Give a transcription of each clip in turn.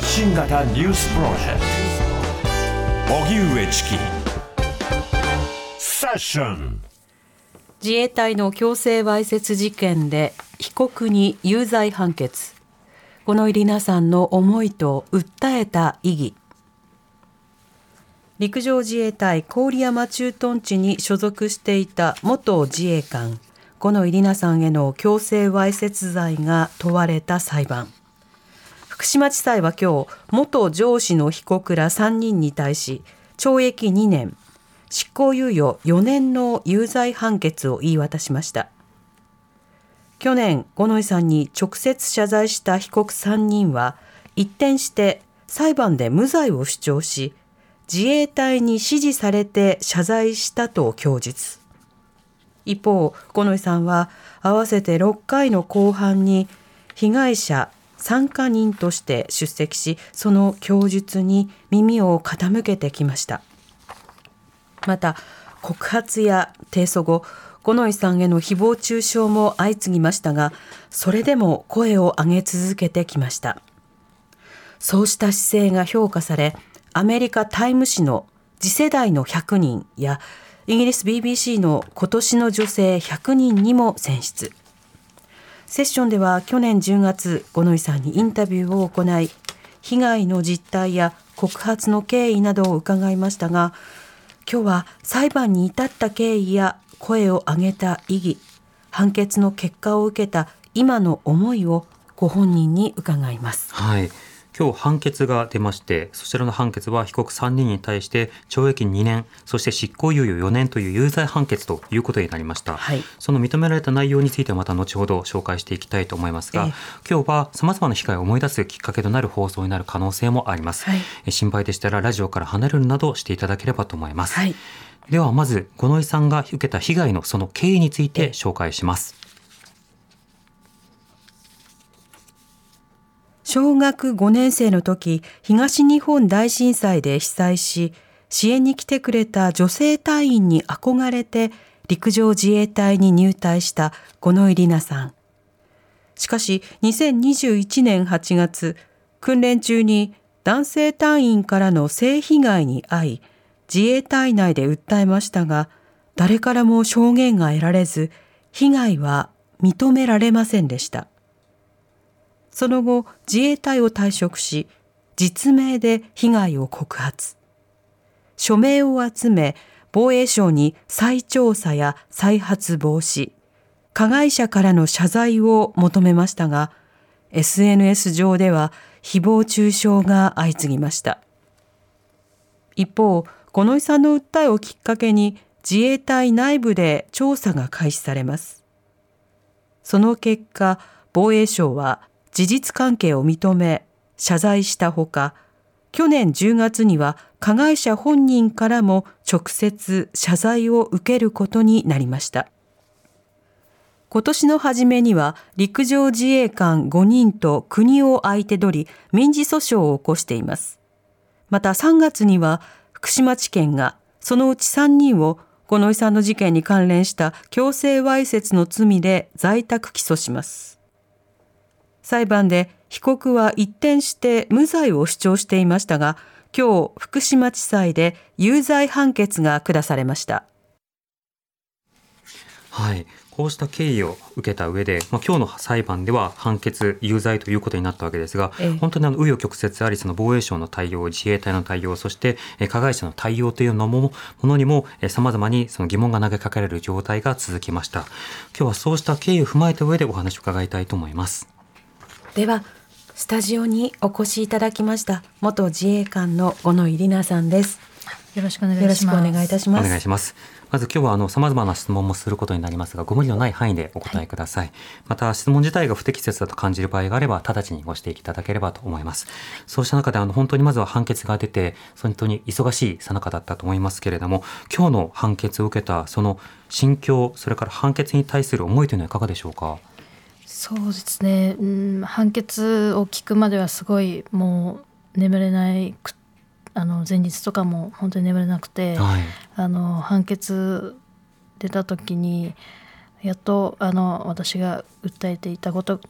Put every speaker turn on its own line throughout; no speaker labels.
発信型ニュースプロジェクト。荻上チキ。セッション。
自衛隊の強制わいせつ事件で被告に有罪判決。五ノ井里奈さんの思いと訴えた意義陸上自衛隊郡山駐屯地に所属していた元自衛官。五ノ井里奈さんへの強制わいせつ罪が問われた裁判。福島地裁は今日元上司の被告ら3人に対し懲役2年執行猶予4年の有罪判決を言い渡しました。去年五ノ井さんに直接謝罪した被告3人は一転して裁判で無罪を主張し自衛隊に指示されて謝罪したと供述。一方五ノ井さんは合わせて6回の公判に被害者参加人として出席しその供述に耳を傾けてきました。また告発や提訴後五ノ井さんへの誹謗中傷も相次ぎましたがそれでも声を上げ続けてきました。そうした姿勢が評価されアメリカタイム誌の次世代の100人やイギリス BBC の今年の女性100人にも選出。セッションでは去年10月五ノ井さんにインタビューを行い被害の実態や告発の経緯などを伺いましたが今日は裁判に至った経緯や声を上げた意義判決の結果を受けた今の思いをご本人に伺います。
はい。今日判決が出まして、そちらの判決は被告3人に対して懲役2年、そして執行猶予4年という有罪判決ということになりました。
はい
その認められた内容についてはまた後ほど紹介していきたいと思いますが、
ええ
今日は様々な被害を思い出すきっかけとなる放送になる可能性もあります。
はい
え心配でしたらラジオから離れるなどしていただければと思います。
はい
ではまず五ノ井さんが受けた被害のその経緯について紹介します。
小学5年生の時東日本大震災で被災し支援に来てくれた女性隊員に憧れて陸上自衛隊に入隊した五ノ井里奈さん。しかし2021年8月訓練中に男性隊員からの性被害に遭い自衛隊内で訴えましたが誰からも証言が得られず被害は認められませんでした。その後、自衛隊を退職し、実名で被害を告発。署名を集め、防衛省に再調査や再発防止、加害者からの謝罪を求めましたが、SNS 上では誹謗中傷が相次ぎました。一方、五ノ井さんの訴えをきっかけに自衛隊内部で調査が開始されます。その結果、防衛省は事実関係を認め、謝罪したほか、去年10月には加害者本人からも直接謝罪を受けることになりました。今年の初めには陸上自衛官5人と国を相手取り民事訴訟を起こしています。また3月には福島地検がそのうち3人を五ノ井さんの事件に関連した強制わいせつの罪で在宅起訴します。裁判で被告は一転して無罪を主張していましたが、今日福島地裁で有罪判決が下されました。
はい。こうした経緯を受けた上で、まあ、今日の裁判では判決有罪ということになったわけですが、
ええ
本当にあの紆余曲折ありその防衛省の対応自衛隊の対応そしてえー加害者の対応というのもものにもさまざまにその疑問が投げかけられる状態が続きました今日はそうした経緯を踏まえた上でお話を伺いたいと思います
では、スタジオにお越しいただきました元自衛官の五ノ井里奈さんです。
よろしくお願いします。
よろしくお願いいたし
お
ます。
願いしますまず今日はあの様々な質問もすることになりますが、ご無理のない範囲でお答えください。また質問自体が不適切だと感じる場合があれば、直ちにご指摘いただければと思います。そうした中であの本当にまずは判決が出て、本当に忙しい最中だったと思いますけれども、今日の判決を受けたその心境、それから判決に対する思いというのはいかがでしょうか？
そうですね、うん、判決を聞くまではすごいもう眠れないくあの前日とかも本当に眠れなくて、
はい。
あの判決出た時にやっとあの私が訴えていたこと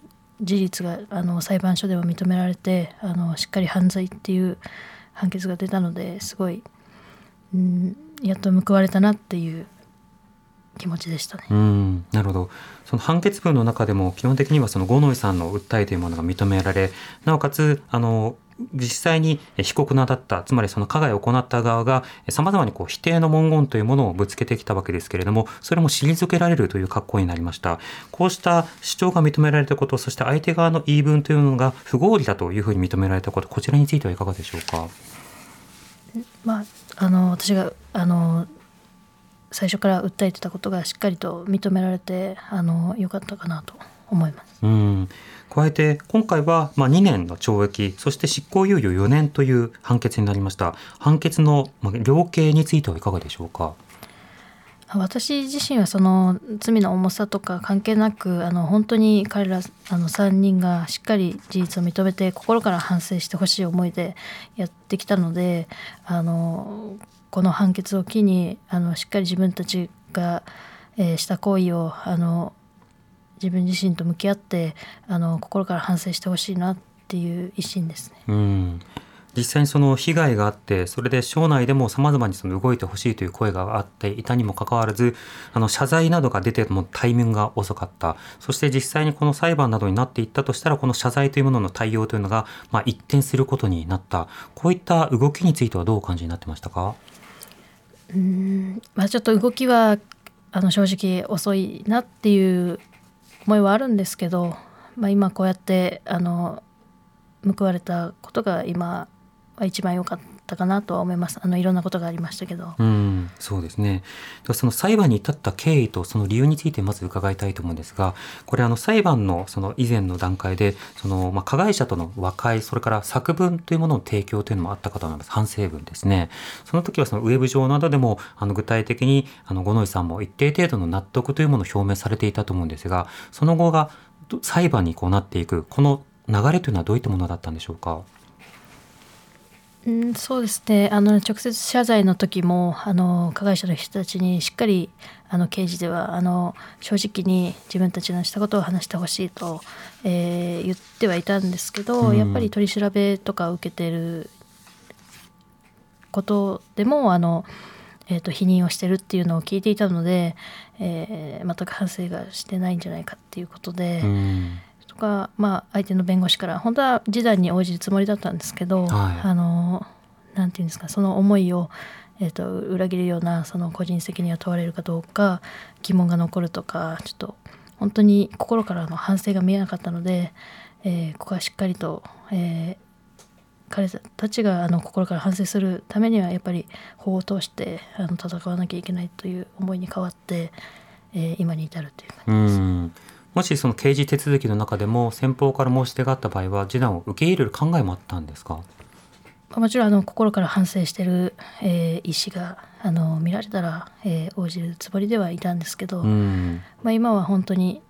事実があの裁判所でも認められてあのしっかり犯罪っていう判決が出たのですごい、うん、やっと報われたなっていう気持ちでしたね。
うん、なるほど。その判決文の中でも基本的にはその五ノ井さんの訴えというものが認められ、なおかつあの実際に被告の当たった、つまりその加害を行った側が様々にこう否定の文言というものをぶつけてきたわけですけれども、それも退けられるという格好になりました。こうした主張が認められたこと、そして相手側の言い分というのが不合理だというふうに認められたこと、こちらについてはいかがでしょうか？
まあ、あの私があの最初から訴えてたことがしっかりと認められてあの良かったかなと思います。
うん、加えて今回はまあ2年の懲役そして執行猶予4年という判決になりました。判決のまあ量刑についてはいかがでしょうか？
私自身はその罪の重さとか関係なくあの本当に彼らあの3人がしっかり事実を認めて心から反省してほしい思いでやってきたのであのこの判決を機にあのしっかり自分たちが、えーした行為をあの自分自身と向き合ってあの心から反省してほしいなっていう一心ですね。
うん。実際にその被害があってそれで省内でもさまざまにその動いてほしいという声があっていたにもかかわらずあの謝罪などが出てもタイミングが遅かった。そして実際にこの裁判などになっていったとしたらこの謝罪というものの対応というのが、まあ、一転することになった。こういった動きについてはどうお感じになってましたか？うん。
まあ、ちょっと動きはあの正直遅いなっていう思いはあるんですけど、まあ、今こうやってあの報われたことが今は一番良かっったかなとは思いますあのいろんなことがありましたけど。
うん、そうですね。ではその裁判に至った経緯とその理由についてまず伺いたいと思うんですが、これあの裁判のその以前の段階で、そのまあ加害者との和解、それから作文というものの提供というのもあったかと思います。反省文ですね。その時はそのウェブ上などでもあの具体的にあの五ノ井さんも一定程度の納得というものを表明されていたと思うんですが、その後が裁判にこうなっていくこの流れというのはどういったものだったんでしょうか？
うん、そうですねあの直接謝罪の時もあの加害者の人たちにしっかりあの刑事ではあの正直に自分たちのしたことを話してほしいと、えー言ってはいたんですけど、
うん
やっぱり取り調べとか受けてることでもあの、えー、と否認をしてるっていうのを聞いていたので、えー全く反省がしてないんじゃないかっていうことで。
うん
とか、まあ、相手の弁護士から本当は示談に応じるつもりだったんですけど、
はい
あのなんていうんですかその思いを、えー、と裏切るようなその個人責任を問われるかどうか疑問が残るとかちょっと本当に心からの反省が見えなかったので、えーここはしっかりと、えー彼たちがあの心から反省するためにはやっぱり法を通してあの戦わなきゃいけないという思いに変わって、えー今に至るという感じです。
うんもしその刑事手続きの中でも先方から申し出があった場合は示談を受け入れる考えもあったんですか？
まあもちろんあの心から反省してる、えー意思があの見られたら、えー応じるつもりではいたんですけど、
うん。
まあ、今は本当に、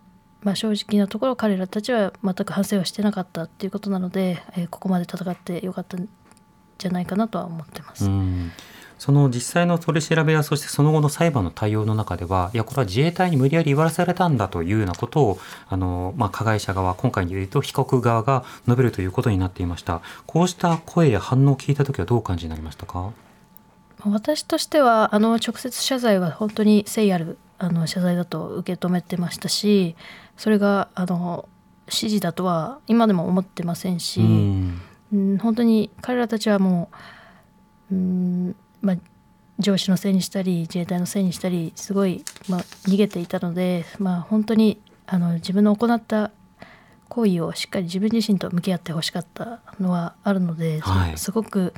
まあ、正直なところ彼らたちは全く反省はしてなかったっていうことなので、えーここまで戦ってよかったんじゃないかなとは思ってます。
うんその実際の取り調べやそしてその後の裁判の対応の中ではいやこれは自衛隊に無理やり言わされたんだというようなことをあの、まあ、加害者側今回で言うと被告側が述べるということになっていました。こうした声や反応を聞いた時はどうお感じになりましたか？
私としてはあの直接謝罪は本当に誠意あるあの謝罪だと受け止めてましたしそれがあの指示だとは今でも思ってませんし、
うん。
うん、本当に彼らたちはもう、うんまあ、上司のせいにしたり自衛隊のせいにしたりすごい、まあ、逃げていたので、まあ、本当にあの自分の行った行為をしっかり自分自身と向き合ってほしかったのはあるので、
はい
すごく、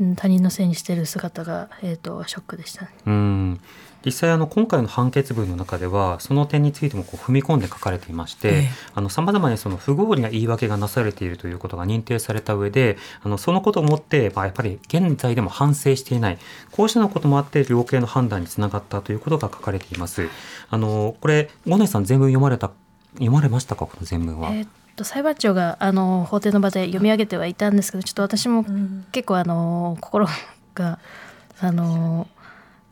うん、他人のせいにしてる姿が、えー、とショックでしたね。
うん実際あの今回の判決文の中ではその点についてもこう踏み込んで書かれていまして、
ええ
あの様々にその不合理な言い訳がなされているということが認定された上であのそのことをもって、まあ、やっぱり現在でも反省していないこうしたようなこともあって量刑の判断につながったということが書かれています。あのこれ五内さん全文読まれた読まれましたか？この全文は。
えーっと裁判長があの法廷の場で読み上げてはいたんですけどちょっと私も結構あの心があの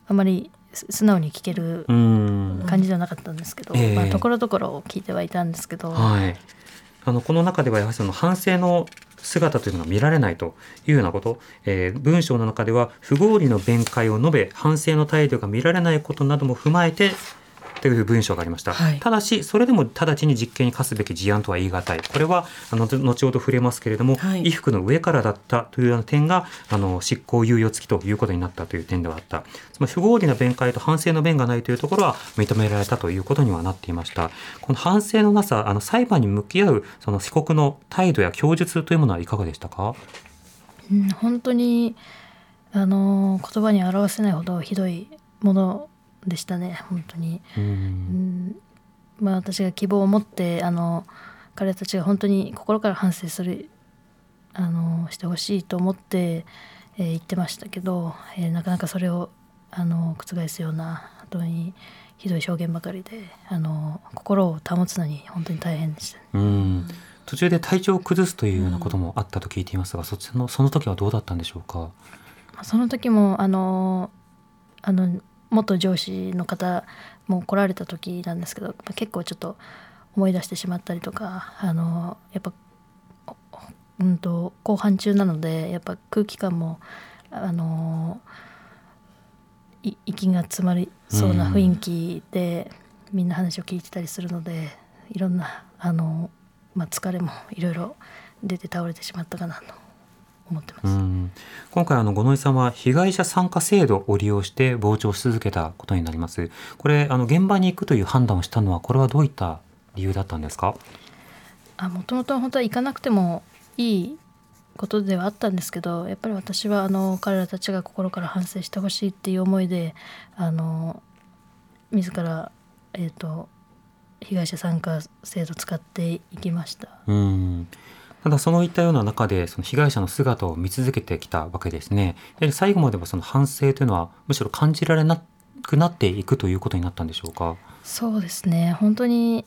あまりす素直に聞ける
うん。
感じではなかったんですけど、
ええ。
まあ、ところどころ聞いてはいたんですけど、
はい、あのこの中ではやはりその反省の姿というのが見られないというようなこと、えー文章の中では不合理の弁解を述べ反省の態度が見られないことなども踏まえてという文章がありました、
はい。
ただしそれでも直ちに実刑に課すべき事案とは言い難い。これはあの後ほど触れますけれども、
はい。
衣服の上からだったというような点があの執行猶予付きということになったという点ではあった。つまり不合理な弁解と反省の弁がないというところは認められたということにはなっていました。この反省のなさあの裁判に向き合うその被告の態度や供述というものはいかがでしたか？
うん本当にあの言葉に表せないほどひどいものでしたね本当に。
う
うんんまあ、私が希望を持ってあの彼たちが本当に心から反省するあのしてほしいと思って、えー言ってましたけど、えーなかなかそれをあの覆すような本当にひどい証言ばかりであの心を保つのに本当に大変でした。
うん途中で体調を崩すというようなこともあったと聞いていますが、そっちのその時はどうだったんでしょうか？
まあその時もあのあの元上司の方も来られた時なんですけど結構ちょっと思い出してしまったりとかあのやっぱ、うん、と後半中なのでやっぱ空気感もあのい息が詰まりそうな雰囲気で、みんな話を聞いてたりするのでいろんなあの、まあ、疲れもいろいろ出て倒れてしまったかなと思ってます。
うん今回あの五ノ井さんは被害者参加制度を利用して傍聴し続けたことになりますこれあの現場に行くという判断をしたのはこれはどういった理由だったんですか？
あもともと本当は行かなくてもいいことではあったんですけどやっぱり私はあの彼らたちが心から反省してほしいっていう思いであの自ら、えー、と被害者参加制度を使っていきました。
うんただそういったような中でその被害者の姿を見続けてきたわけですね。やはり最後まではその反省というのはむしろ感じられなくなっていくということになったんでしょうか？
そうですね本当に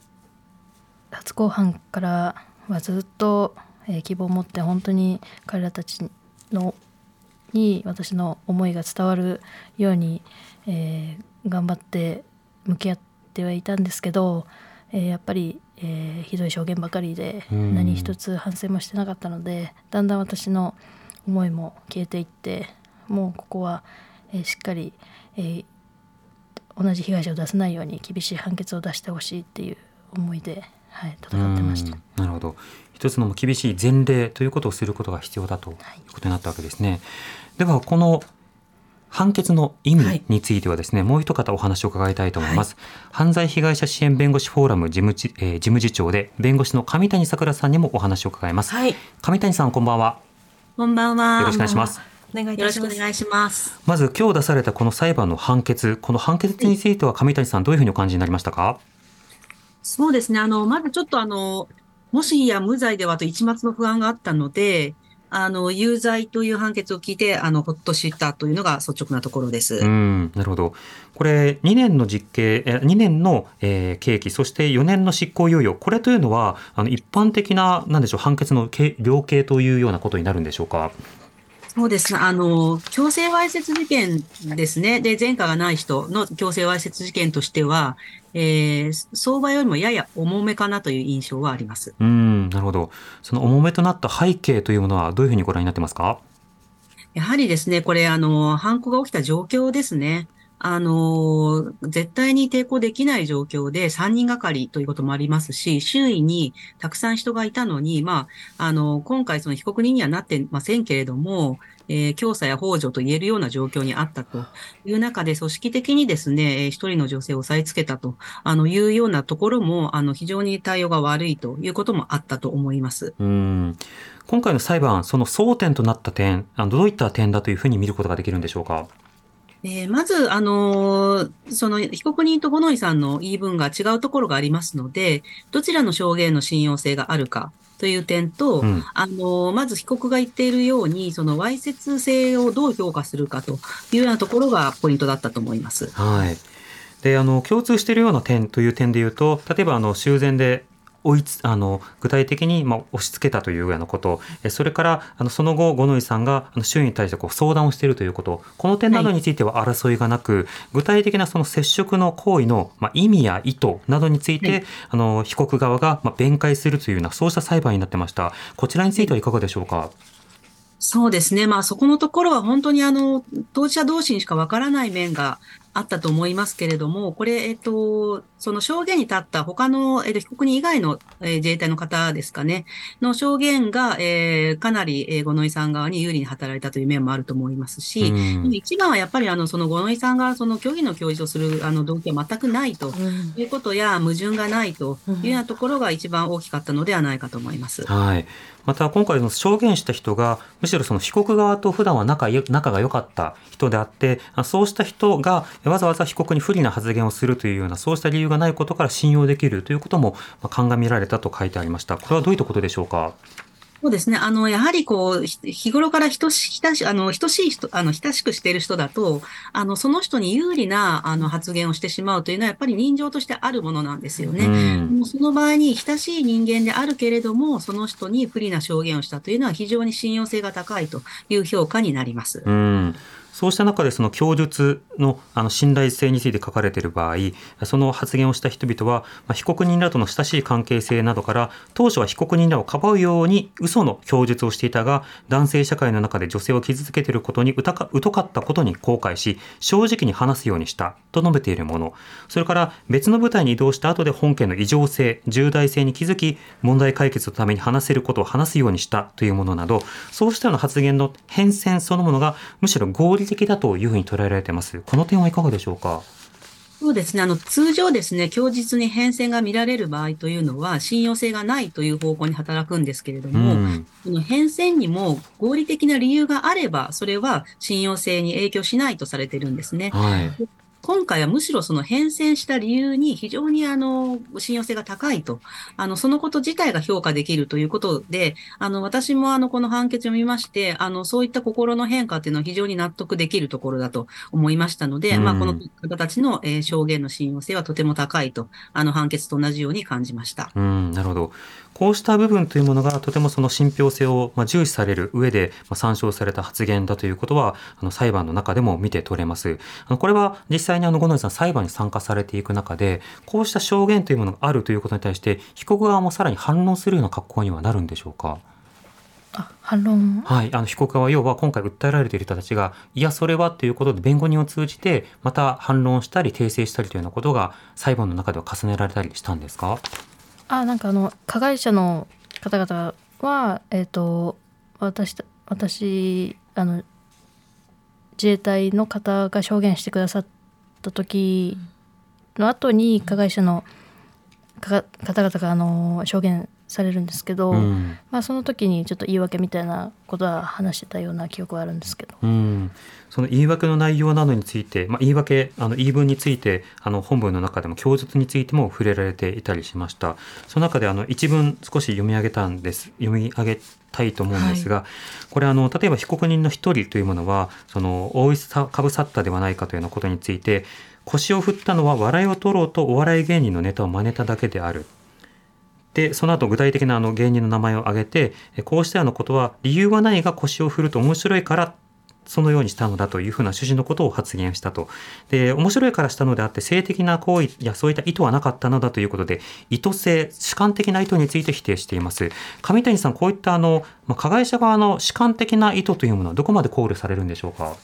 初公判からはずっと、えー希望を持って本当に彼らたちのに私の思いが伝わるように、えー頑張って向き合ってはいたんですけど、えーやっぱり、えーひどい証言ばかりで
うん
何一つ反省もしてなかったのでだんだん私の思いも消えていってもうここは、えーしっかり、えー同じ被害者を出さないように厳しい判決を出してほしいっていう思いで、はい、戦ってました
うん。なるほど一つの厳しい前例ということをすることが必要だということになったわけですね。ではこの判決の意味についてはですね、もう一方お話を伺いたいと思います、犯罪被害者支援弁護士フォーラム事務ち、えー事務次長で弁護士の上谷さくらさんにもお話を伺います、
はい
上谷さんこんばんは
こんばんは。
よろしくお願いします
お願いい
よろ
たします。
しくお願いします。
まず今日出されたこの裁判の判決この判決については上谷さんどういうふうにお感じになりましたか？
そうですね。あの、まずちょっとあの、もしや無罪ではと一抹の不安があったので、あの、有罪という判決を聞いて、あの、ほっとしたというのが率直なところです。
うんなるほどこれ2年の実刑え2年の、えー刑期そして4年の執行猶予これというのはあの一般的ななんでしょう判決の刑量刑というようなことになるんでしょうか？
そうです。あの、強制わいせつ事件ですね。で、前科がない人の強制わいせつ事件としては、えー相場よりもやや重めかなという印象はあります。
うんなるほどその重めとなった背景というものはどういうふうにご覧になってますか？
やはりですね、これ、あの、犯行が起きた状況ですね。あの、絶対に抵抗できない状況で3人がかりということもありますし、周囲にたくさん人がいたのに、まあ、あの、今回その被告人にはなってませんけれども、えー強査や幇助と言えるような状況にあったと。いう中で、組織的にですね、えー一人の女性を押さえつけたと。あのいうようなところも、あの、非常に対応が悪いということもあったと思います。
うん。今回の裁判その争点となった点あのどういった点だというふうに見ることができるんでしょうか？
えーまず、あのーその被告人と五ノ井さんの言い分が違うところがありますので、どちらの証言の信用性があるかという点と、
うん
あのーまず被告が言っているように、そのわいせつ性をどう評価するかというようなところがポイントだったと思います。
はい。で、あの、共通しているような点という点で言うと、例えば、あの、修繕で、追いつあの具体的に、まあ、押し付けたというようなこと、えそれからあのその後、五ノ井さんがあの周囲に対してこう相談をしているということ、この点などについては争いがなく、具体的なその接触の行為の、まあ、意味や意図などについて、
はい
あの被告側が、まあ、弁解するというような、そうした裁判になってました。こちらについてはいかがでしょうか？
そうですね。まあそこのところは本当にあの、当事者同士にしかわからない面があったと思いますけれども、これ、えっと、その証言に立った他の、えっと、被告人以外の、えー自衛隊の方ですかね、の証言が、えーかなり、えー五ノ井さん側に有利に働いたという面もあると思いますし、
うん
一番はやっぱりあの、その五ノ井さんがその虚偽の供述をするあの動機は全くないということや、矛盾がないというようなところが一番大きかったのではないかと思います。
はい。また今回の証言した人がむしろその被告側と普段は仲よ仲が良かった人であってあそうした人がわざわざ被告に不利な発言をするというようなそうした理由がないことから信用できるということもまあ鑑みられたと書いてありました。これはどういったことでしょうか？
そうですね。あの、やはりこう、ひ日頃から等し、親し、あの、等しい人、あの、親しくしている人だと、あの、その人に有利な、あの、発言をしてしまうというのは、やっぱり人情としてあるものなんですよね。
うん
もうその場合に、親しい人間であるけれども、その人に不利な証言をしたというのは、非常に信用性が高いという評価になります。
うんそうした中でその供述のあの信頼性について書かれている場合その発言をした人々は、まあ、被告人らとの親しい関係性などから当初は被告人らをかばうように嘘の供述をしていたが男性社会の中で女性を傷つけていることにうたか疎かったことに後悔し正直に話すようにしたと述べているもの。それから別の部隊に移動した後で本件の異常性重大性に気づき問題解決のために話せることを話すようにしたというものなどそうしたような発言の変遷そのものがむしろ合理的だというふうに捉えられていますこの点はいかがでしょうか？
そうですね。あの、通常ですね、供述に変遷が見られる場合というのは、信用性がないという方向に働くんですけれども、
うん
この変遷にも合理的な理由があれば、それは信用性に影響しないとされているんですね。
はい
今回はむしろその変遷した理由に非常にあの信用性が高いと、あのそのこと自体が評価できるということで、あの私もあのこの判決を見まして、あのそういった心の変化っていうのは非常に納得できるところだと思いましたので、
うん
まあこの方たちの、えー証言の信用性はとても高いと、あの判決と同じように感じました。
うん、なるほど。こうした部分というものがとてもその信憑性をまあ重視される上でまあ参照された発言だということはあの裁判の中でも見て取れます。あのこれは実際にあの五ノ井さん裁判に参加されていく中でこうした証言というものがあるということに対して被告側もさらに反論するような格好にはなるんでしょうか？
あ反論？
はい、あの被告側は要は今回訴えられている人たちがいやそれはということで弁護人を通じてまた反論したり訂正したりというようなことが裁判の中では重ねられたりしたんですか？
あなんかあの加害者の方々はえっ、と私た私あの自衛隊の方が証言してくださった時の後に加害者のか方々があの証言されるんですけど、
うん。
まあその時にちょっと言い訳みたいなことは話してたような記憶はあるんですけど。
うん、その言い訳の内容などについて、まあ、言い訳あの言い分についてあの本文の中でも供述についても触れられていたりしました。その中であの一文少し読み上げたんです。読み上げたいと思うんですが、これあの例えば被告人の一人というものはその大石かぶさったではないかというようなことについて腰を振ったのは笑いを取ろうとお笑い芸人のネタを真似ただけであるでその後具体的なあの芸人の名前を挙げてえこうしたようなことは理由はないが腰を振ると面白いからそのようにしたのだというふうな趣旨のことを発言したと。で、面白いからしたのであって、性的な行為やそういった意図はなかったのだということで、意図性、主観的な意図について否定しています。上谷さん、こういったあの、まあ、加害者側の主観的な意図というものはどこまで考慮されるんでしょうか？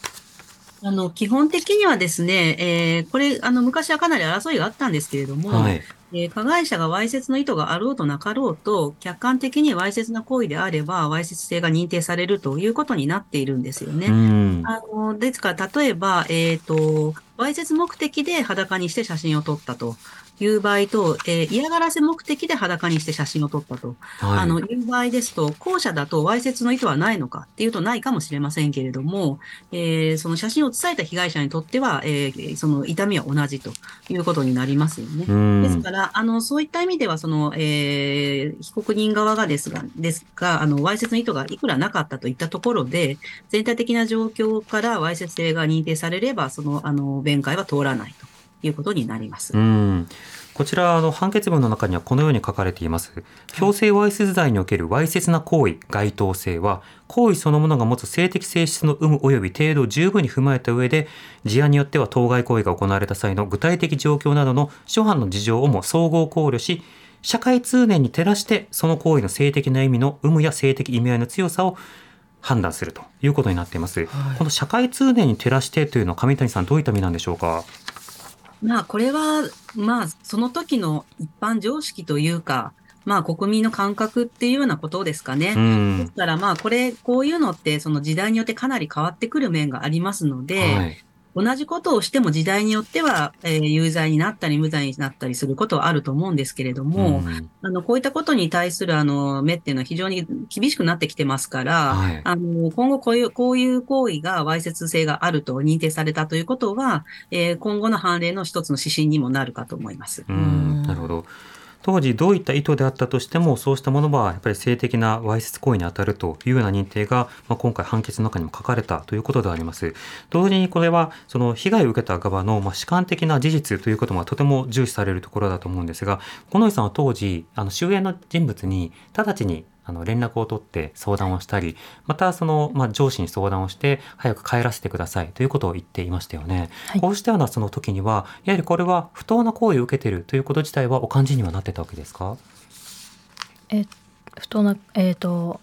あの、基本的にはですね、えーこれ、あの、昔はかなり争いがあったんですけれども、
はい。
えー加害者がわいせつの意図があろうとなかろうと、客観的にわいせつな行為であれば、わいせつ性が認定されるということになっているんですよね。
うん。
あの、ですから、例えば、えっ、と、わいせつ目的で裸にして写真を撮ったという場合と、えー嫌がらせ目的で裸にして写真を撮ったと。
はい
あの、いう場合ですと、後者だとわいせつの意図はないのかっていうとないかもしれませんけれども、えーその写真を伝えた被害者にとっては、えーその痛みは同じということになりますよね。
うん
ですから、あの、そういった意味では、その、えー被告人側がですが、ですが、あの、わいせつの意図がいくらなかったといったところで、全体的な状況からわいせつ性が認定されれば、その、あの、弁解は通らないということになります。
うん。こちらあの判決文の中にはこのように書かれています。強制わいせつ罪におけるわいせつな行為該当性は行為そのものが持つ性的性質の有無及び程度を十分に踏まえた上で事案によっては当該行為が行われた際の具体的状況などの諸般の事情をも総合考慮し社会通念に照らしてその行為の性的な意味の有無や性的意味合いの強さを判断するということになっています、この社会通念に照らしてというのは上谷さんどういった意味なんでしょうか？
まあ、これは、まあ、その時の一般常識というか、まあ、国民の感覚っていうようなことですかね。
う
で
ん
すから、まあ、これ、こういうのって、その時代によってかなり変わってくる面がありますので、
はい
同じことをしても時代によっては、えー有罪になったり無罪になったりすることはあると思うんですけれども、
うん
あの、こういったことに対するあの、目っていうのは非常に厳しくなってきてますから、
はい
あの、今後こういう、こういう行為がわいせつ性があると認定されたということは、えー今後の判例の一つの指針にもなるかと思います。
うんなるほど。当時どういった意図であったとしてもそうしたものはやっぱり性的なわいせつ行為に当たるというような認定が、まあ、今回判決の中にも書かれたということであります。同時にこれはその被害を受けた側のまあ主観的な事実ということもとても重視されるところだと思うんですが五ノ井さんは当時あの周辺の人物に直ちにあの連絡を取って相談をしたりまたその、まあ、上司に相談をして早く帰らせてくださいということを言っていましたよね。
はい。
こうしたようなその時にはやはりこれは不当な行為を受けているということ自体はお感じにはなってたわけですか？
え不当なえっ、と、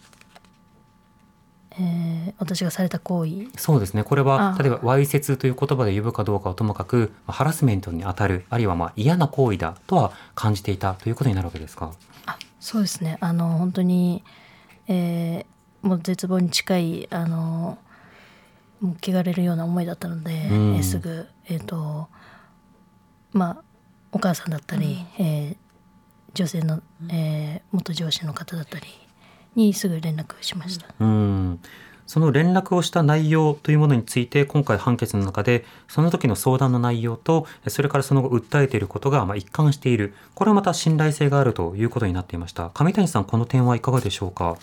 えー私がされた行為。
そうですね。これは
あ。
例えばわいせつという言葉で呼ぶかどうかはともかくまあハラスメントに当たるあるいはまあ嫌な行為だとは感じていたということになるわけですか？
あそうですね。あの本当に、えーもう絶望に近いあのもう汚れるような思いだったので、
うん。
えーすぐえっ、とまあお母さんだったり、えー女性の、えー元上司の方だったりにすぐ連絡しました。
うんその連絡をした内容というものについて今回判決の中でその時の相談の内容とそれからその後訴えていることがま一貫している。これはまた信頼性があるということになっていました。上谷さんこの点はいかがでしょうか？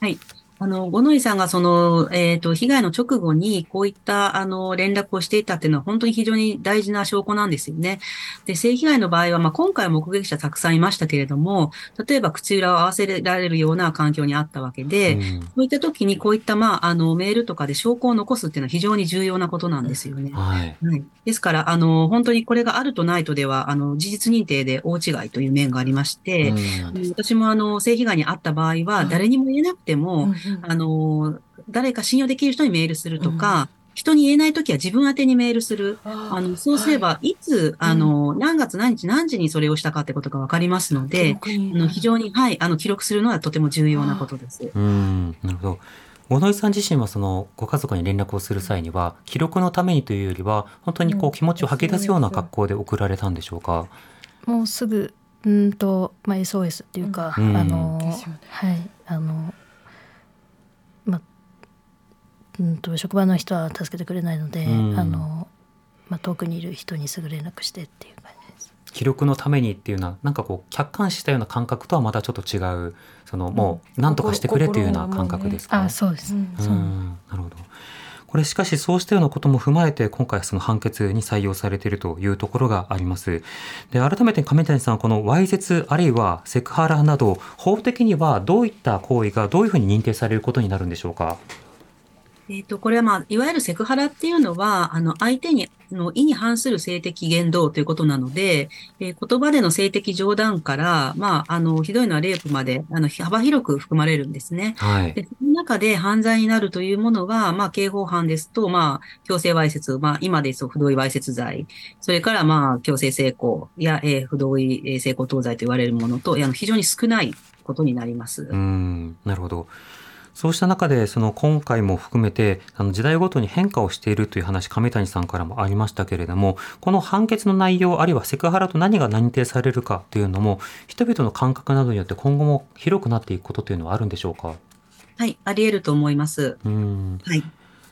はい。あの、五ノ井さんがその、えっ、と、被害の直後にこういった、あの、連絡をしていたっていうのは本当に非常に大事な証拠なんですよね。で、性被害の場合は、まあ、今回目撃者たくさんいましたけれども、例えば口裏を合わせられるような環境にあったわけで、
うん
そういった時にこういった、まあ、あの、メールとかで証拠を残すっていうのは非常に重要なことなんですよね。
はい
はい。ですから、あの、本当にこれがあるとないとでは、あの、事実認定で大違いという面がありまして、
うん
私もあの、性被害に遭った場合は、誰にも言えなくても、あの、誰か信用できる人にメールするとか、人に言えないときは自分宛てにメールする。あの、そうすれば、い。つ、あの、何月何日何時にそれをしたかってことがわかりますので、あの、非常に、はい、あの、記録するのはとても重要なことです。
うん。なるほど。五ノ井さん自身はそのご家族に連絡をする際には記録のためにというよりは本当にこう気持ちを吐き出すような格好で送られたんでしょうか、
もうすぐうんと、まあ、SOS っていうか、
うん。
あの
ね。
はいあのまあうんと職場の人は助けてくれないので、
うん
あのまあ、遠くにいる人にすぐ連絡してっていう感じです。
記録のためにっていうのはなんかこう客観視したような感覚とはまたちょっと違うそのもう何とかしてくれというような感覚ですか、
あそうです、
うん
なるほど。これしかしそうしたようなことも踏まえて今回その判決に採用されているというところがあります。で改めて亀谷さんこのわいせつあるいはセクハラなど法的にはどういった行為がどういうふうに認定されることになるんでしょうか？
えっ、と、これはまあ、いわゆるセクハラっていうのは、あの、相手に、の意に反する性的言動ということなので、えー言葉での性的冗談から、まあ、あの、ひどいのはレイプまで、あの、幅広く含まれるんですね。
はい。
で、その中で犯罪になるというものは、まあ、刑法犯ですと、まあ、強制わいせつ、まあ、今ですと不同意わいせつ罪、それから、まあ、強制性交や、えー不同意えー性交等罪と言われるものと、あの非常に少ないことになります。
うんなるほど。そうした中で、その今回も含めて、あの時代ごとに変化をしているという話、亀谷さんからもありましたけれども、この判決の内容、あるいはセクハラと何が認定されるかというのも、人々の感覚などによって今後も広くなっていくことというのはあるんでしょうか？
はい、あり得ると思います。
うん
はい。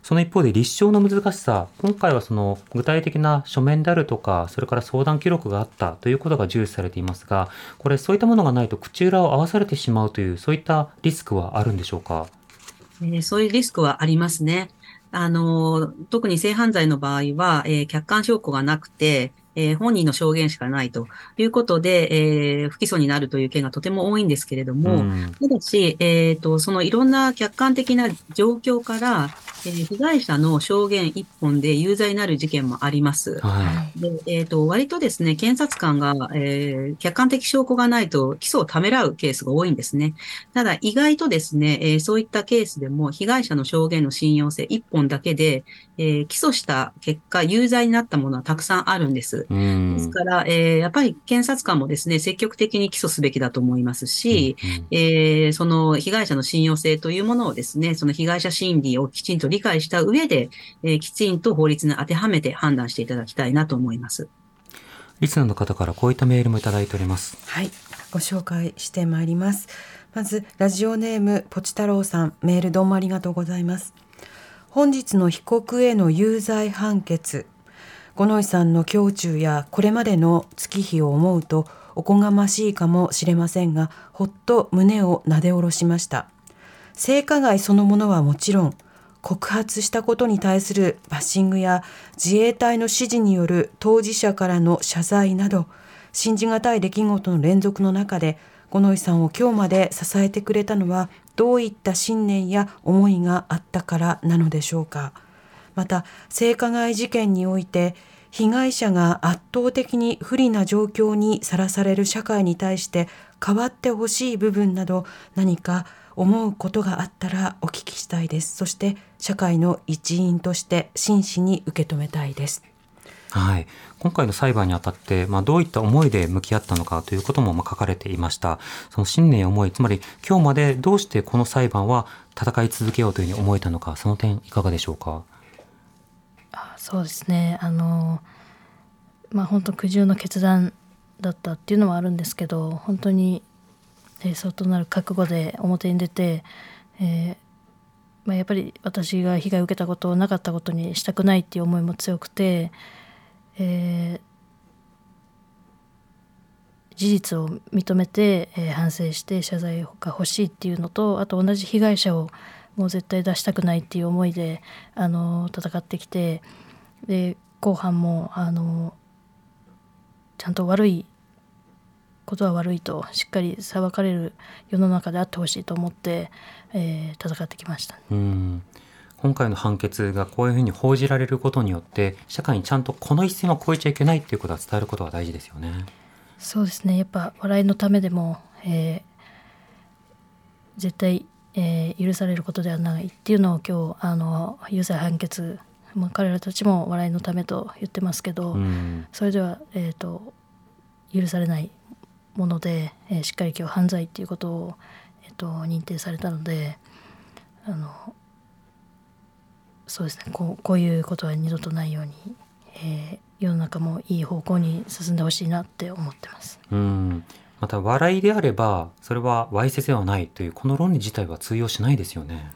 その一方で立証の難しさ、今回はその具体的な書面であるとか、それから相談記録があったということが重視されていますが、これそういったものがないと口裏を合わされてしまうという、そういったリスクはあるんでしょうか？
えーそういうリスクはありますね。あの、特に性犯罪の場合は、えー客観証拠がなくて、えー本人の証言しかないということで、えー不起訴になるという件がとても多いんですけれども、
ん
ただし、えっ、と、そのいろんな客観的な状況から、えー被害者の証言一本で有罪になる事件もあります。
は
で、えっ、と、割とですね、検察官が、えー客観的証拠がないと起訴をためらうケースが多いんですね。ただ、意外とですね、えーそういったケースでも、被害者の証言の信用性一本だけで、えー起訴した結果、有罪になったものはたくさんあるんです。
い。うん
ですから、えーやっぱり検察官もですね、積極的に起訴すべきだと思いますし、
うん
えーその被害者の信用性というものをですね、その被害者心理をきちんと理解した上で、えーきちんと法律に当てはめて判断していただきたいなと思います。
リスナーの方からこういったメールもいただいております。
はい、ご紹介してまいります。まずラジオネームポチ太郎さん、メールどうもありがとうございます。本日の被告への有罪判決、五ノ井さんの胸中やこれまでの月日を思うとおこがましいかもしれませんが、ほっと胸をなで下ろしました。性加害そのものはもちろん、告発したことに対するバッシングや自衛隊の指示による当事者からの謝罪など、信じがたい出来事の連続の中で、五ノ井さんを今日まで支えてくれたのは、どういった信念や思いがあったからなのでしょうか。また、性加害事件において、被害者が圧倒的に不利な状況にさらされる社会に対して変わってほしい部分など何か思うことがあったらお聞きしたいです。そして社会の一員として真摯に受け止めたいです。
はい。今回の裁判にあたって、まあ、どういった思いで向き合ったのかということもま書かれていました。その信念思い、つまり今日までどうしてこの裁判は戦い続けようというふうに思えたのか、その点いかがでしょうか？
そうですね。あのまあ本当苦渋の決断だったっていうのもあるんですけど本当に、え相当なる覚悟で表に出て、えーまあ、やっぱり私が被害を受けたことをなかったことにしたくないっていう思いも強くて、えー事実を認めて、えー反省して謝罪が欲しいっていうのとあと同じ被害者をもう絶対出したくないっていう思いであの戦ってきてで後半もあのちゃんと悪いことは悪いとしっかり裁かれる世の中であってほしいと思って、えー戦ってきました。
うん。今回の判決がこういうふうに報じられることによって、社会にちゃんとこの一線は越えちゃいけないっていうことは伝えることが大事ですよね。
そうですねやっぱ笑いのためでも、えー絶対、えー許されることではないっていうのを今日あの有罪判決、まあ、彼らたちも笑いのためと言ってますけど、
うん。
それでは、えー、と許されないもので、えーしっかり今日犯罪っていうことを、えー、と認定されたのであのそうですねこうこういうことは二度とないように、えー世の中もいい方向に進んでほしいなって思ってます。
うん。また笑いであれば、それはわいせつではないという、この論理自体は通用しないですよね。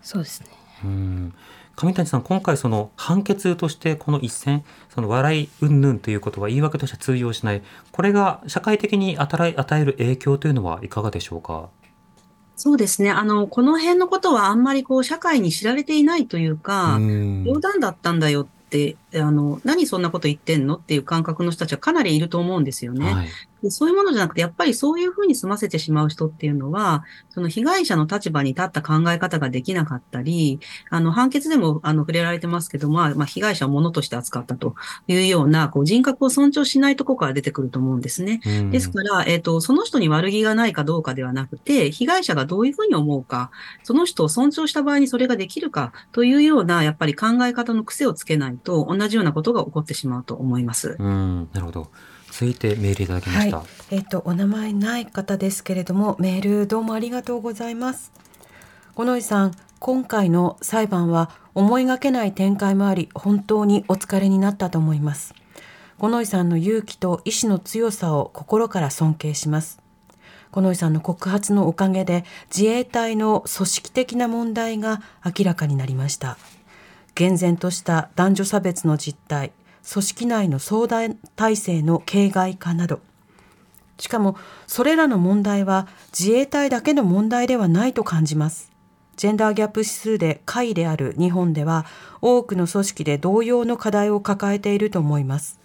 そうですね
うん上谷さん、今回その判決としてこの一線、その笑い云々ということは言い訳として通用しない。これが社会的に与え与える影響というのはいかがでしょうか？
そうですね。あの、この辺のことはあんまりこう、社会に知られていないというか、
うん
冗談だったんだよって、あの、何そんなこと言ってんのっていう感覚の人たちはかなりいると思うんですよね。
はい。
でそういうものじゃなくて、やっぱりそういうふうに済ませてしまう人っていうのは、その被害者の立場に立った考え方ができなかったり、あの、判決でも、あの、触れられてますけど、まあ、まあ、被害者を物として扱ったというような、こう、人格を尊重しないところから出てくると思うんですね。
うん
ですから、えっ、と、その人に悪気がないかどうかではなくて、被害者がどういうふうに思うか、その人を尊重した場合にそれができるかというような、やっぱり考え方の癖をつけないと、同じようなことが起こってしまうと思います。
うん、なるほど。続いてメールいただきま
はい
した。、
えっ、とお名前ない方ですけれどもメールどうもありがとうございます。五ノ井さん、今回の裁判は思いがけない展開もあり、本当にお疲れになったと思います。五ノ井さんの勇気と意志の強さを心から尊敬します。五ノ井さんの告発のおかげで自衛隊の組織的な問題が明らかになりました。厳然とした男女差別の実態、組織内の相談体制の形骸化など、しかもそれらの問題は自衛隊だけの問題ではないと感じます。ジェンダーギャップ指数で下位である日本では多くの組織で同様の課題を抱えていると思います。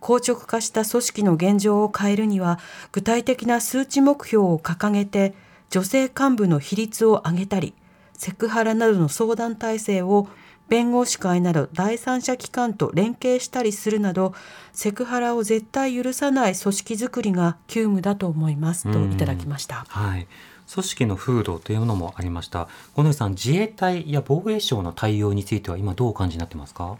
硬直化した組織の現状を変えるには具体的な数値目標を掲げて女性幹部の比率を上げたりセクハラなどの相談体制を弁護士会など第三者機関と連携したりするなどセクハラを絶対許さない組織づくりが急務だと思いますといただきました。
はい。組織の風土というのもありました。五ノ井さん、自衛隊や防衛省の対応については今どうお感じになってますか？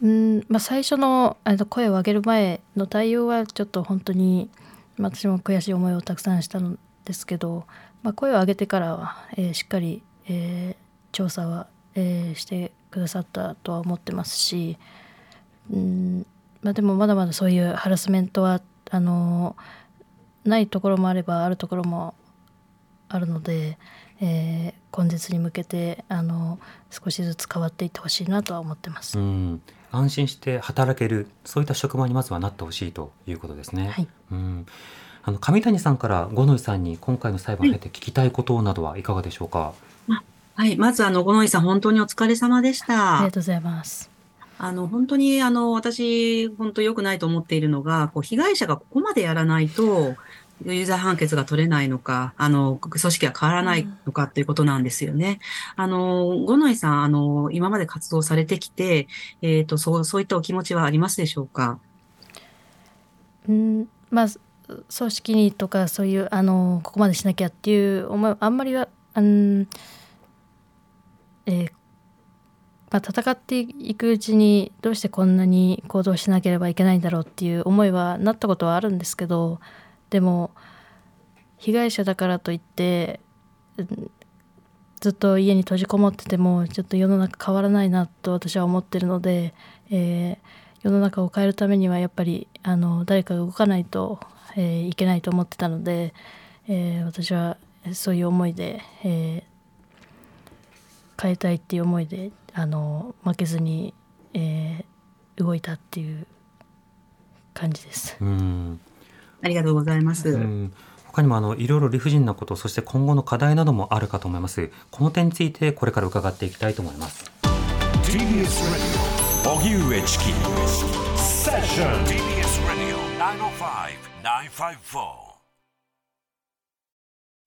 うんまあ、最初のあの声を上げる前の対応はちょっと本当にまあ私も悔しい思いをたくさんしたのですけど、まあ、声を上げてからは、えーしっかり、えー調査は、えーしてくださったとは思ってますし、うんまあ、でもまだまだそういうハラスメントはあのないところもあればあるところもあるので、えー根絶に向けてあの少しずつ変わっていってほしいなとは思ってます。
うん。安心して働けるそういった職場にまずはなってほしいということですね。
はい
うん。あの上谷さんから五ノ井さんに今回の裁判を経て聞きたいことなどはいかがでしょうか？
はい。まず、あの、五ノ井さん、本当にお疲れ様でし
あり
た
が。とうございます。
あの、本当に、あの、私、本当良くないと思っているのが、こう、被害者がここまでやらないと、有罪判決が取れないのか、あの、組織が変わらないのかっていうことなんですよね。あの、五ノ井さん、あの、今まで活動されてきて、えっと、そう、そういったお気持ちはありますでしょうか？
うんまあ組織にとかそういうあのここまでしなきゃっていう思いはあんまりはあん、えーまあ、戦っていくうちにどうしてこんなに行動しなければいけないんだろうっていう思いはなったことはあるんですけどでも被害者だからといってずっと家に閉じこもっててもちょっと世の中変わらないなと私は思ってるので、えー世の中を変えるためにはやっぱりあの誰かが動かないと、えーいけないと思ってたので、えー私はそういう思いで、えー変えたいっていう思いであの負けずに、えー動いたっていう感じです。
うん。
ありがとうございます。
うん他にもあのいろいろ理不尽なことそして今後の課題などもあるかと思いますこの点についてこれから伺っていきたいと思います
TBS Radio 荻上チキセッション
TBS Radio 905-954.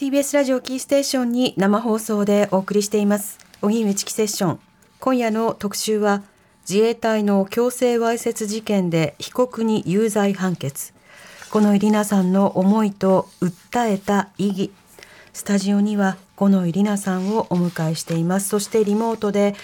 TBS ラジオキーステーションに生放送でお送りしています。荻上チキセッション。今夜の特集は自衛隊の強制わいせつ事件で被告に有罪判決。五ノ井里奈さんの思いと訴えた意義。スタジオには五ノ井里奈さんをお迎えしています。そしてリモートで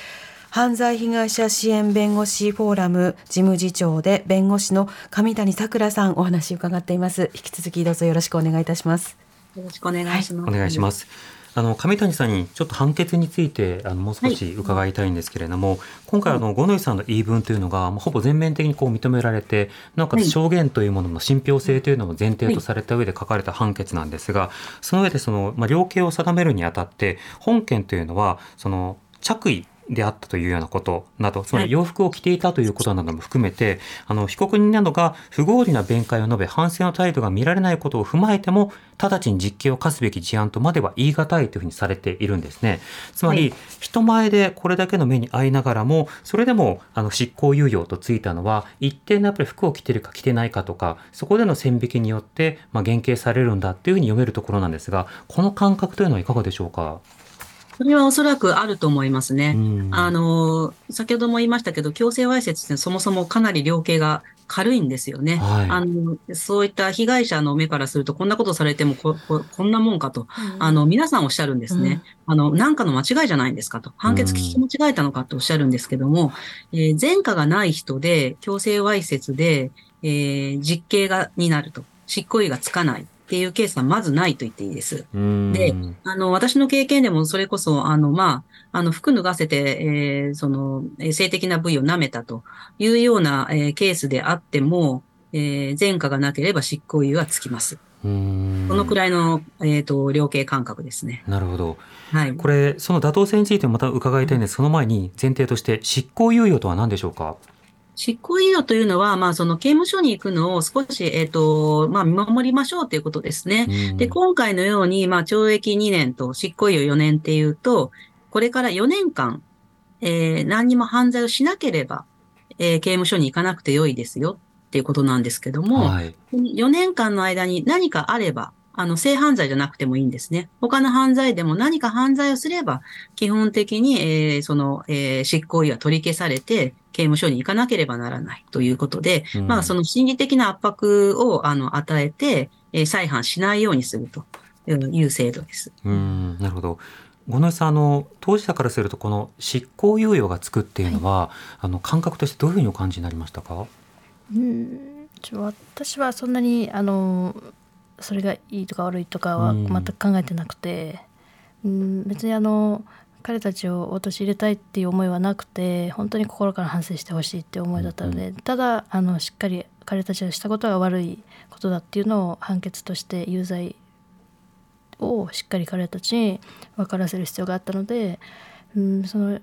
犯罪被害者支援弁護士フォーラム事務次長で弁護士の上谷さくらさんお話を伺っています。引き続きどうぞよろしくお願いいたします。
よろしくお願いします。
お願いしま。す。あの上谷さんにちょっと判決についてあのもう少し伺いたいんですけれども、今回あの五ノ井さんの言い分というのが、まあほぼ全面的にこう認められてなおかつ証言というものの信憑性というのも前提とされた上で書かれた判決なんですがその上でその、まあ、量刑を定めるにあたって本件というのはその着衣であったというようなことなど、つまり洋服を着ていたということなども含めて、あの、被告人などが不合理な弁解を述べ、反省の態度が見られないことを踏まえても、直ちに実刑を課すべき事案とまでは言い難いというふうにされているんですね。つまり、
はい
人前でこれだけの目に遭いながらも、それでも、あの、執行猶予とついたのは、一定のやっぱり服を着てるか着てないかとか、そこでの線引きによって、まあ、減刑されるんだっていうふうに読めるところなんですが、この感覚というのはいかがでしょうか？
それはおそらくあると思いますね。
うん
あの、先ほども言いましたけど、強制わいせつってそもそもかなり量刑が軽いんですよね。
はい
あの、そういった被害者の目からすると、こんなことされてもこ、ここんなもんかと、あの、皆さんおっしゃるんですね。あの、なんかの間違いじゃないんですかと。判決聞き間違えたのかとおっしゃるんですけども、えー前科がない人で、強制わいせつで、えー実刑が、になると。執行猶予がつかないっていうケースはまずないと言っていいです。
うん
であの、私の経験でもそれこそ、あの、まあ、あの、服脱がせて、えーその、えー性的な部位を舐めたというような、えーケースであっても、えー前科がなければ執行猶予はつきます。
うん
このくらいの、えっ、と、量刑感覚ですね。
なるほど。
はい。
これ、その妥当性についてもまた伺いたいんです。その前に前提として執行猶予とは何でしょうか？
執行猶予というのは、まあ、その刑務所に行くのを少し、えっ、と、まあ、見守りましょうということですね。
うん
で、今回のように、まあ、懲役2年と執行猶予4年っていうと、これから4年間、えー何にも犯罪をしなければ、えー刑務所に行かなくてよいですよっていうことなんですけども、
はい。
4年間の間に何かあれば、あの、性犯罪じゃなくてもいいんですね。他の犯罪でも何か犯罪をすれば、基本的に、えーその、えー執行猶予は取り消されて、刑務所に行かなければならないということで、
うん。
まあ、その心理的な圧迫を、あの、与えて、えー再犯しないようにするという制度です。
うん、なるほど。五ノ井さん、あの、当事者からすると、この執行猶予がつくっていうのは、あの、感覚としてどういうふうにお感じになりましたか？
うん。ちょ私はそんなにあのそれがいいとか悪いとかは
うん。
全く考えてなくて、うん、別にあの彼たちを陥れたいっていう思いはなくて本当に心から反省してほしいっていう思いだったので、ただあのしっかり彼たちがしたことが悪いことだっていうのを判決として有罪をしっかり彼たちに分からせる必要があったので、うん、その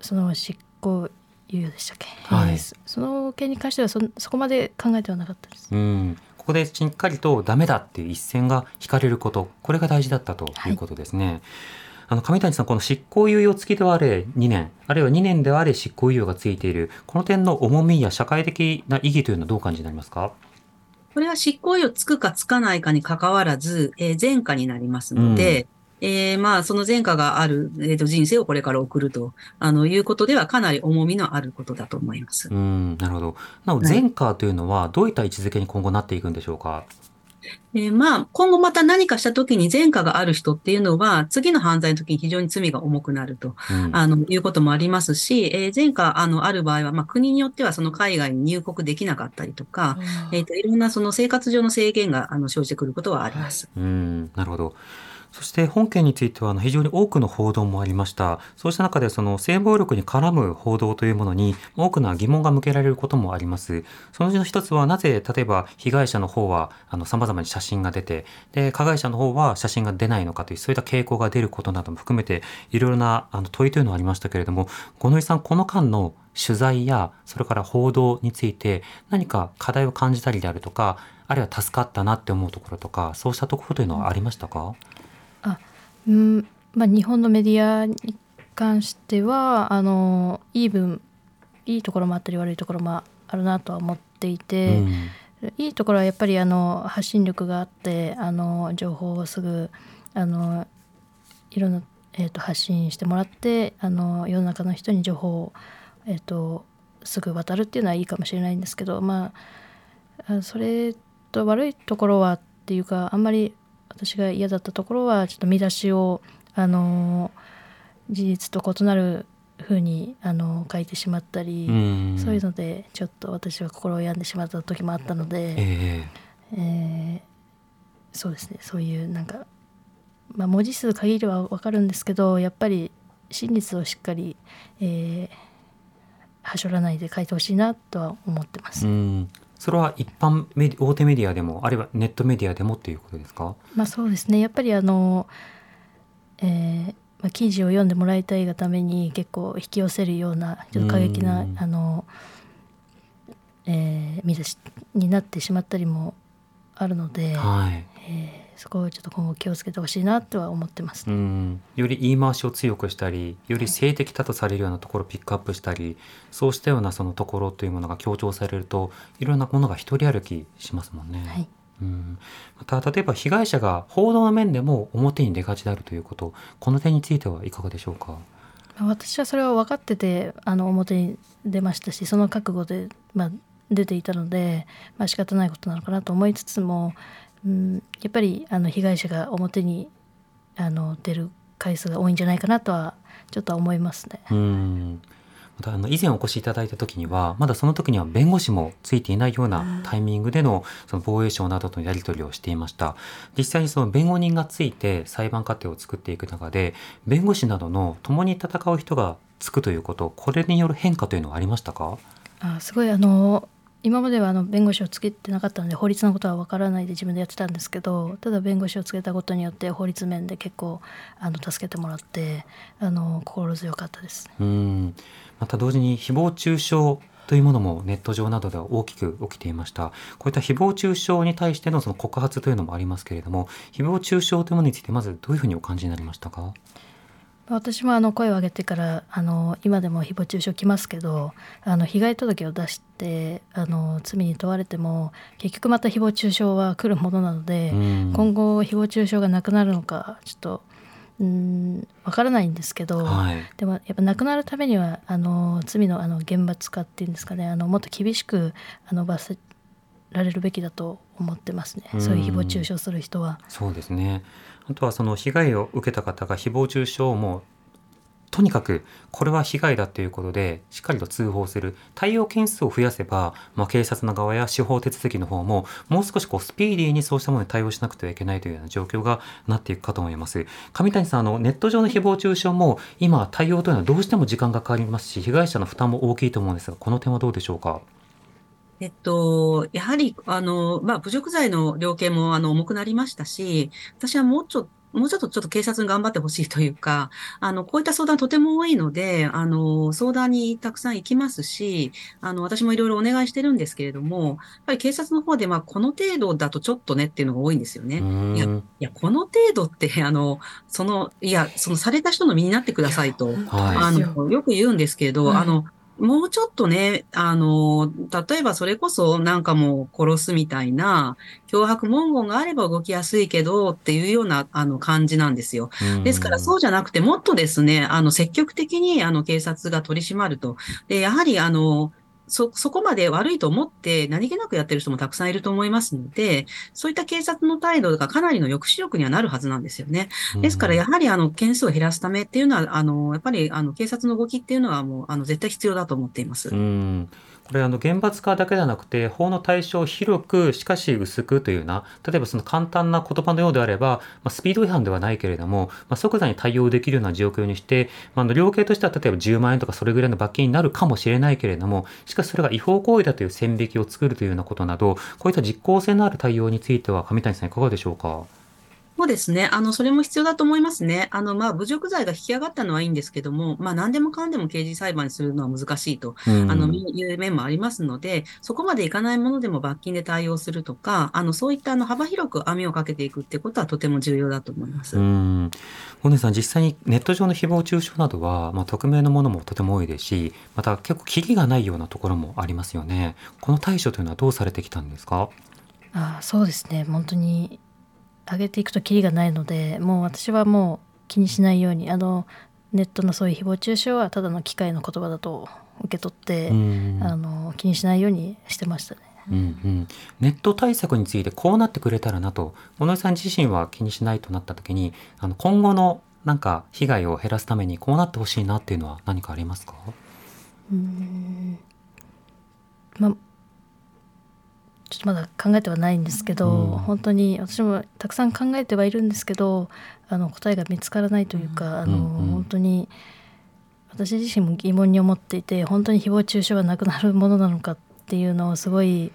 その執行猶予でしたっけ、
はい
えーそその件に関してはそそこまで考えてはなかったです。
うん。ここでしっかりとダメだっていう一線が引かれること、これが大事だったということですね。あの、上谷さん、この執行猶予付きではあれ2年、あるいは2年ではあれ執行猶予がついている、この点の重みや社会的な意義というのはどうお感じになりますか？
これは執行猶予つくかつかないかに関わらず、えー前科になりますので、えーまあ、その前科がある、えーと人生をこれから送ると、あの、いうことではかなり重みのあることだと思います。
うん、なるほど。なお、
はい。
前科というのはどういった位置づけに今後なっていくんでしょうか？
えーまあ、今後また何かした時に前科がある人っていうのは、次の犯罪の時に非常に罪が重くなると、
うん
あの、いうこともありますし、えー前科、あの、ある場合は、まあ、国によってはその海外に入国できなかったりとか、えっと、いろんなその生活上の制限が、あの、生じてくることはあります。
うん、なるほど。そして本件については非常に多くの報道もありました。そうした中でその性暴力に絡む報道というものに多くの疑問が向けられることもあります。そのうちの一つはなぜ例えば被害者の方はあの様々に写真が出て、で、加害者の方は写真が出ないのかというそういった傾向が出ることなども含めていろいろなあの問いというのがありましたけれども、五ノ井さんこの間の取材やそれから報道について何か課題を感じたりであるとか、あるいは助かったなって思うところとか、そうしたところというのはありましたか、
うんうんまあ、日本のメディアに関してはあのいい分いいところもあったり悪いところもあるなとは思っていて、
うん
いいところはやっぱりあの発信力があってあの情報をすぐあのいろんな、えー、と発信してもらってあの世の中の人に情報を、えー、とすぐ渡るっていうのはいいかもしれないんですけどまあそれと悪いところはっていうかあんまり私が嫌だったところはちょっと見出しをあの事実と異なる風にあの書いてしまったり、
うん。
そういうのでちょっと私は心を病んでしまった時もあったので、
え
え。ーそうですね。そういうなんか、まあ、文字数限りは分かるんですけどやっぱり真実をしっかり、えーはしょらないで書いてほしいなとは思ってます。
えうんそれは一般メディ大手メディアでもあるいはネットメディアでもっていうことですか？
まあそうですね。やっぱりあの、えーまあ、記事を読んでもらいたいがために結構引き寄せるようなちょっと過激な
うん。
あの、えー見出しになってしまったりもあるので、
はい。
えーそこをちょっと今後気をつけてほしいなとは思ってます
う。んより言い回しを強くしたりより性的だとされるようなところをピックアップしたりそうしたようなそのところというものが強調されるといろんなものが一人歩きしますもんね。
はい
うん、また例えば被害者が報道の面でも表に出がちであるということこの点についてはいかがでしょうか？
まあ私はそれは分かっててあの表に出ましたしその覚悟で、まあ、出ていたので、まあ仕方ないことなのかなと思いつつも、うん、やっぱりあの被害者が表にあの出る回数が多いんじゃないかなとはちょっとは思いますね。
うん。またあの以前お越しいただいた時にはまだその時には弁護士もついていないようなタイミングでのその防衛省などとのやり取りをしていました。実際にその弁護人がついて裁判過程を作っていく中で弁護士などの共に戦う人がつくということこれによる変化というのはありましたか？
あすごいあの今まではあの弁護士をつけてなかったので法律のことは分からないで自分でやってたんですけどただ弁護士をつけたことによって法律面で結構あの助けてもらってあの心強かったです。
うん。また同時に誹謗中傷というものもネット上などでは大きく起きていました。こういった誹謗中傷に対してのその告発というのもありますけれども誹謗中傷というものについてまずどういうふうにお感じになりましたか？
私もあの声を上げてからあの今でも誹謗中傷来ますけどあの被害届を出してあの罪に問われても結局また誹謗中傷は来るものなので、
うん
今後誹謗中傷がなくなるのかちょっとうんわからないんですけど、
はい
でもやっぱなくなるためにはあの罪のあの厳罰化っていうんですかねあのもっと厳しくあの罰せられるべきだと思ってますね、
うん
そういう誹謗中傷する人は。
そうですね。あとはその被害を受けた方が誹謗中傷をもうとにかくこれは被害だということでしっかりと通報する。対応件数を増やせば、まあ、警察の側や司法手続きの方ももう少しこうスピーディーにそうしたものに対応しなくてはいけないというような状況がなっていくかと思います。上谷さんあのネット上の誹謗中傷も今対応というのはどうしても時間がかかりますし被害者の負担も大きいと思うんですがこの点はどうでしょうか？
えっと、やはり、あの、まあ、侮辱罪の量刑も、あの、重くなりましたし、私はもうちょっと、もうちょっとちょっと警察に頑張ってほしいというか、あの、こういった相談とても多いので、あの、相談にたくさん行きますし、あの、私もいろいろお願いしてるんですけれども、やっぱり警察の方で、まあ、この程度だとちょっとねっていうのが多いんですよね。いや、いや、この程度って、あの、その、いや、そのされた人の身になってくださいと、
はい。
あの、よく言うんですけど、
はい。
あの、もうちょっとね、あの、例えばそれこそなんかもう殺すみたいな脅迫文言があれば動きやすいけどっていうようなあの感じなんですよ。ですからそうじゃなくてもっとですね、あの積極的にあの警察が取り締まると。で、やはりあの、そ、そこまで悪いと思って何気なくやってる人もたくさんいると思いますので、そういった警察の態度がかなりの抑止力にはなるはずなんですよね。ですから、やはり、あの、件数を減らすためっていうのは、あの、やっぱり、あの、警察の動きっていうのはもう、あの、絶対必要だと思っています。
うんこれあの厳罰化だけではなくて法の対象を広くしかし薄くというような例えばその簡単な言葉のようであれば、まあ、スピード違反ではないけれども、まあ、即座に対応できるような状況にして、まあ、の量刑としては例えば10万円とかそれぐらいの罰金になるかもしれないけれどもしかしそれが違法行為だという線引きを作るというようなことなどこういった実効性のある対応については上谷さんいかがでしょうか？
そうですね。あの、それも必要だと思いますね。あの、まあ、侮辱罪が引き上がったのはいいんですけども、まあ、何でもかんでも刑事裁判にするのは難しいと、
うん
あの、いう面もありますので、そこまでいかないものでも罰金で対応するとか、あの、そういったあの、幅広く網をかけていくってことはとても重要だと思います。
うん本根さん実際にネット上の誹謗中傷などは、まあ、匿名のものもとても多いですしまた結構キリがないようなところもありますよねこの対処というのはどうされてきたんですか？
あそうですね本当に上げていくとキリがないのでもう私はもう気にしないようにあのネットのそういう誹謗中傷はただの機械の言葉だと受け取って、
うん。
あの気にしないようにしてましたね。
うんうん、ネット対策についてこうなってくれたらなと小野井さん自身は気にしないとなった時にあの今後のなんか被害を減らすためにこうなってほしいなっていうのは何かありますか？
うんまあちょっとまだ考えてはないんですけど、
うん。
本当に私もたくさん考えてはいるんですけどあの答えが見つからないというか、あの
うん。うん。
本当に私自身も疑問に思っていて本当に誹謗中傷はなくなるものなのかっていうのをすごい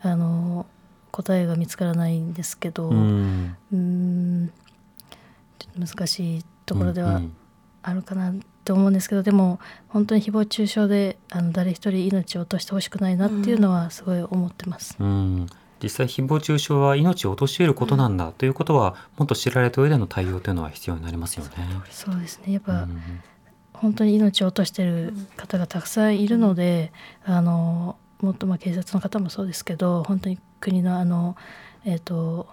あの答えが見つからないんですけど、
うん。
うーん難しいところではあるかなと思うんですけどでも本当に誹謗中傷であの誰一人命を落としてほしくないなっていうのはすごい思ってます。
うん実際誹謗中傷は命を陥れることなんだということはもっと知られた上での対応というのは必要になりますよね。
そうですねやっぱ、
うん
本当に命を落としてる方がたくさんいるので、あのもっとまあ警察の方もそうですけど本当に国のあの、えー、と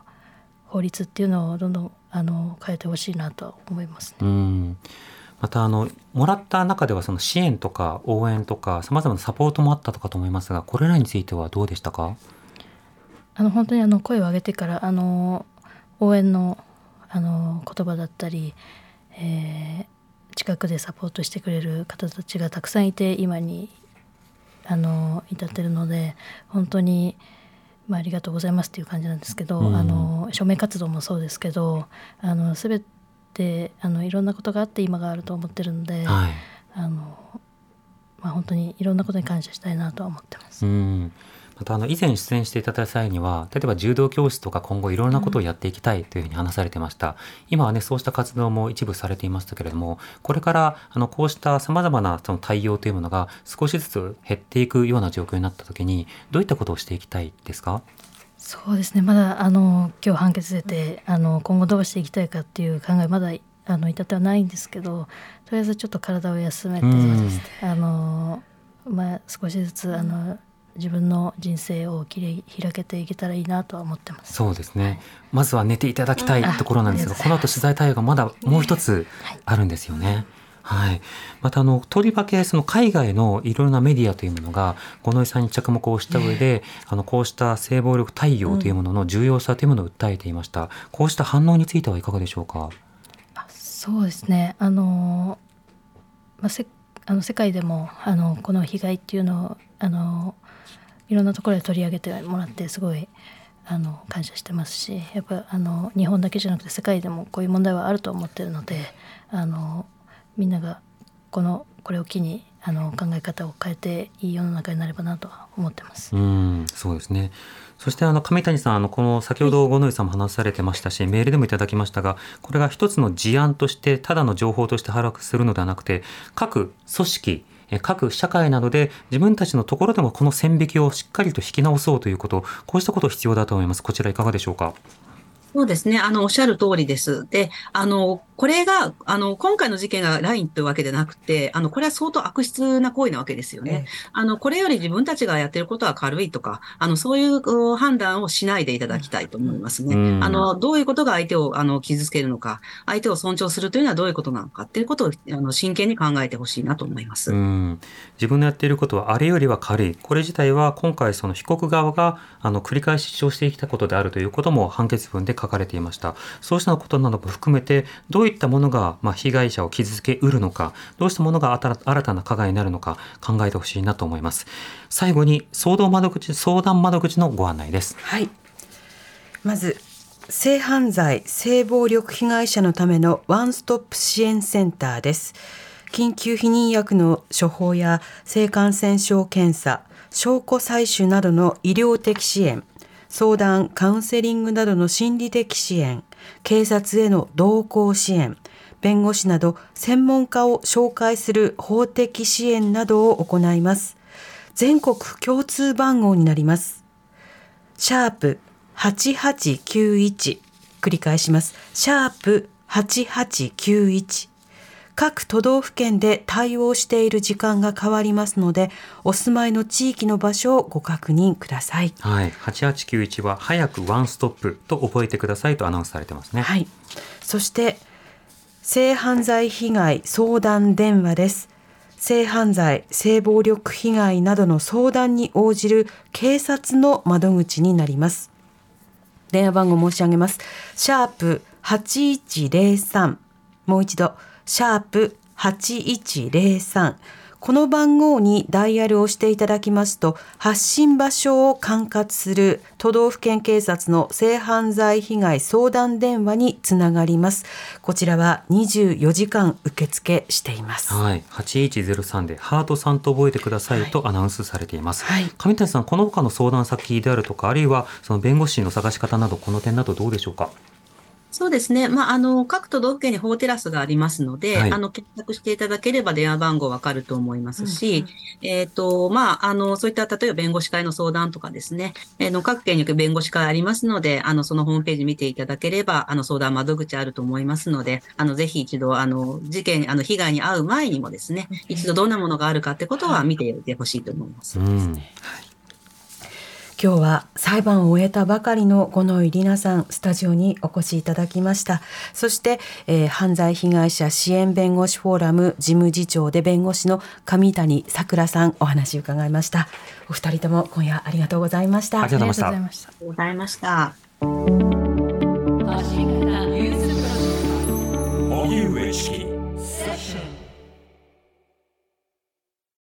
法律っていうのをどんどんあの変えてほしいなとは思いますね。
うんまたあのもらった中ではその支援とか応援とかさまざまなサポートもあったとかと思いますがこれらについてはどうでしたか？
あの本当にあの声を上げてからあの応援のあの言葉だったり、えー近くでサポートしてくれる方たちがたくさんいて今にあの至ってるので本当に、まあ、ありがとうございますっていう感じなんですけど、
うん。
あの署名活動もそうですけどあの全てあのいろんなことがあって今があると思ってるので、
はい。
あのまあ、本当にいろんなことに感謝したいなとは思ってます。
うん。またあの以前出演していただいた際には例えば柔道教室とか今後いろんなことをやっていきたいというふうに話されてました、今はねそうした活動も一部されていましたけれどもこれからあのこうしたさまざまなその対応というものが少しずつ減っていくような状況になった時にどういったことをしていきたいですか？
そうですね。まだあの今日判決出てあの今後どうしていきたいかっていう考えまだあの至ってはないんですけどとりあえずちょっと体を休めて、
うん。
あのまあ、少しずつあの自分の人生をきれい開けていけたらいいなとは思ってます。
そうですね、まずは寝ていただきたいところなんですが、
うんあ
この後取材対応がまだもう一つあるんですよね。はい、またあのとりわけその海外のいろいろなメディアというものが五ノ井さんに着目をした上で、あのこうした性暴力対応というものの重要さというものを訴えていました、こうした反応についてはいかがでしょうか？
そうですね。あの、まあ、せあの世界でもあのこの被害っていうのをあのいろんなところで取り上げてもらってすごいあの感謝してますしやっぱあの日本だけじゃなくて世界でもこういう問題はあると思ってるのであのみんながこのこれを機にあの考え方を変えていい世の中になればなとは思ってます。
うん、そうですね。そしてあの上谷さん、あのこの先ほど五ノ井さんも話されてましたし、メールでもいただきましたが、これが一つの事案として、ただの情報として把握するのではなくて、各組織、え各社会などで自分たちのところでもこの線引きをしっかりと引き直そうということ、こうしたこと必要だと思います。こちらいかがでしょうか？
そうですね。あの、おっしゃる通りです。で、あの、これが、あの、今回の事件が LINE というわけでなくて、あの、これは相当悪質な行為なわけですよね。あの、これより自分たちがやってることは軽いとか、あの、そういう判断をしないでいただきたいと思いますね。
うん
あの、どういうことが相手を、あの、傷つけるのか、相手を尊重するというのはどういうことなのかっていうことを、あの、真剣に考えてほしいなと思います。
うん、自分のやっていることはあれよりは軽い。これ自体は今回その被告側があの繰り返し主張してきたことであるということも判決文で書かれていました。そうしたことなども含めてどういったものがまあ被害者を傷つけうるのか、どうしたものが新新たな加害になるのか考えてほしいなと思います。最後に相談窓口相談窓口のご案内です。
はい。まず性犯罪性暴力被害者のためのワンストップ支援センターです緊急避妊薬の処方や性感染症検査証拠採取などの医療的支援相談カウンセリングなどの心理的支援警察への同行支援弁護士など専門家を紹介する法的支援などを行います。全国共通番号になります。シャープ8891繰り返します。シャープ8891各都道府県で対応している時間が変わりますので、お住まいの地域の場所をご確認ください。
はい、8891は早くワンストップと覚えてくださいとアナウンスされてますね。
はい。そして、性犯罪被害相談電話です。性犯罪、性暴力被害などの相談に応じる警察の窓口になります。電話番号申し上げます。シャープ8103。もう一度、シャープ8103。この番号にダイヤルをしていただきますと、発信場所を管轄する都道府県警察の性犯罪被害相談電話につながります。こちらは24時間受付しています。
はい、8103でハートさんと覚えてくださいとアナウンスされています。
はい
上谷さん、この他の相談先であるとか、あるいはその弁護士の探し方など、この点などどうでしょうか？
そうですね。まあ、あの、各都道府県に法テラスがありますので、
はい。
あの、検索していただければ電話番号わかると思いますし、えっ、と、まあ、あの、そういった、例えば弁護士会の相談とかですね、えーの、各県に弁護士会ありますので、あの、そのホームページ見ていただければ、あの、相談窓口あると思いますので、あの、ぜひ一度、あの、事件、あの、被害に遭う前にもですね、一度どんなものがあるかってことは見ていてほしいと思います。
うん
今日は裁判を終えたばかりの五ノ井里奈さんスタジオにお越しいただきました。そして、えー犯罪被害者支援弁護士フォーラム事務次長で弁護士の上谷さくらさんお話伺いました。お二人とも今夜ありがとうございました。
ありがとうございました。
ありがとうございました。
ありがとうございました。
荻上チキ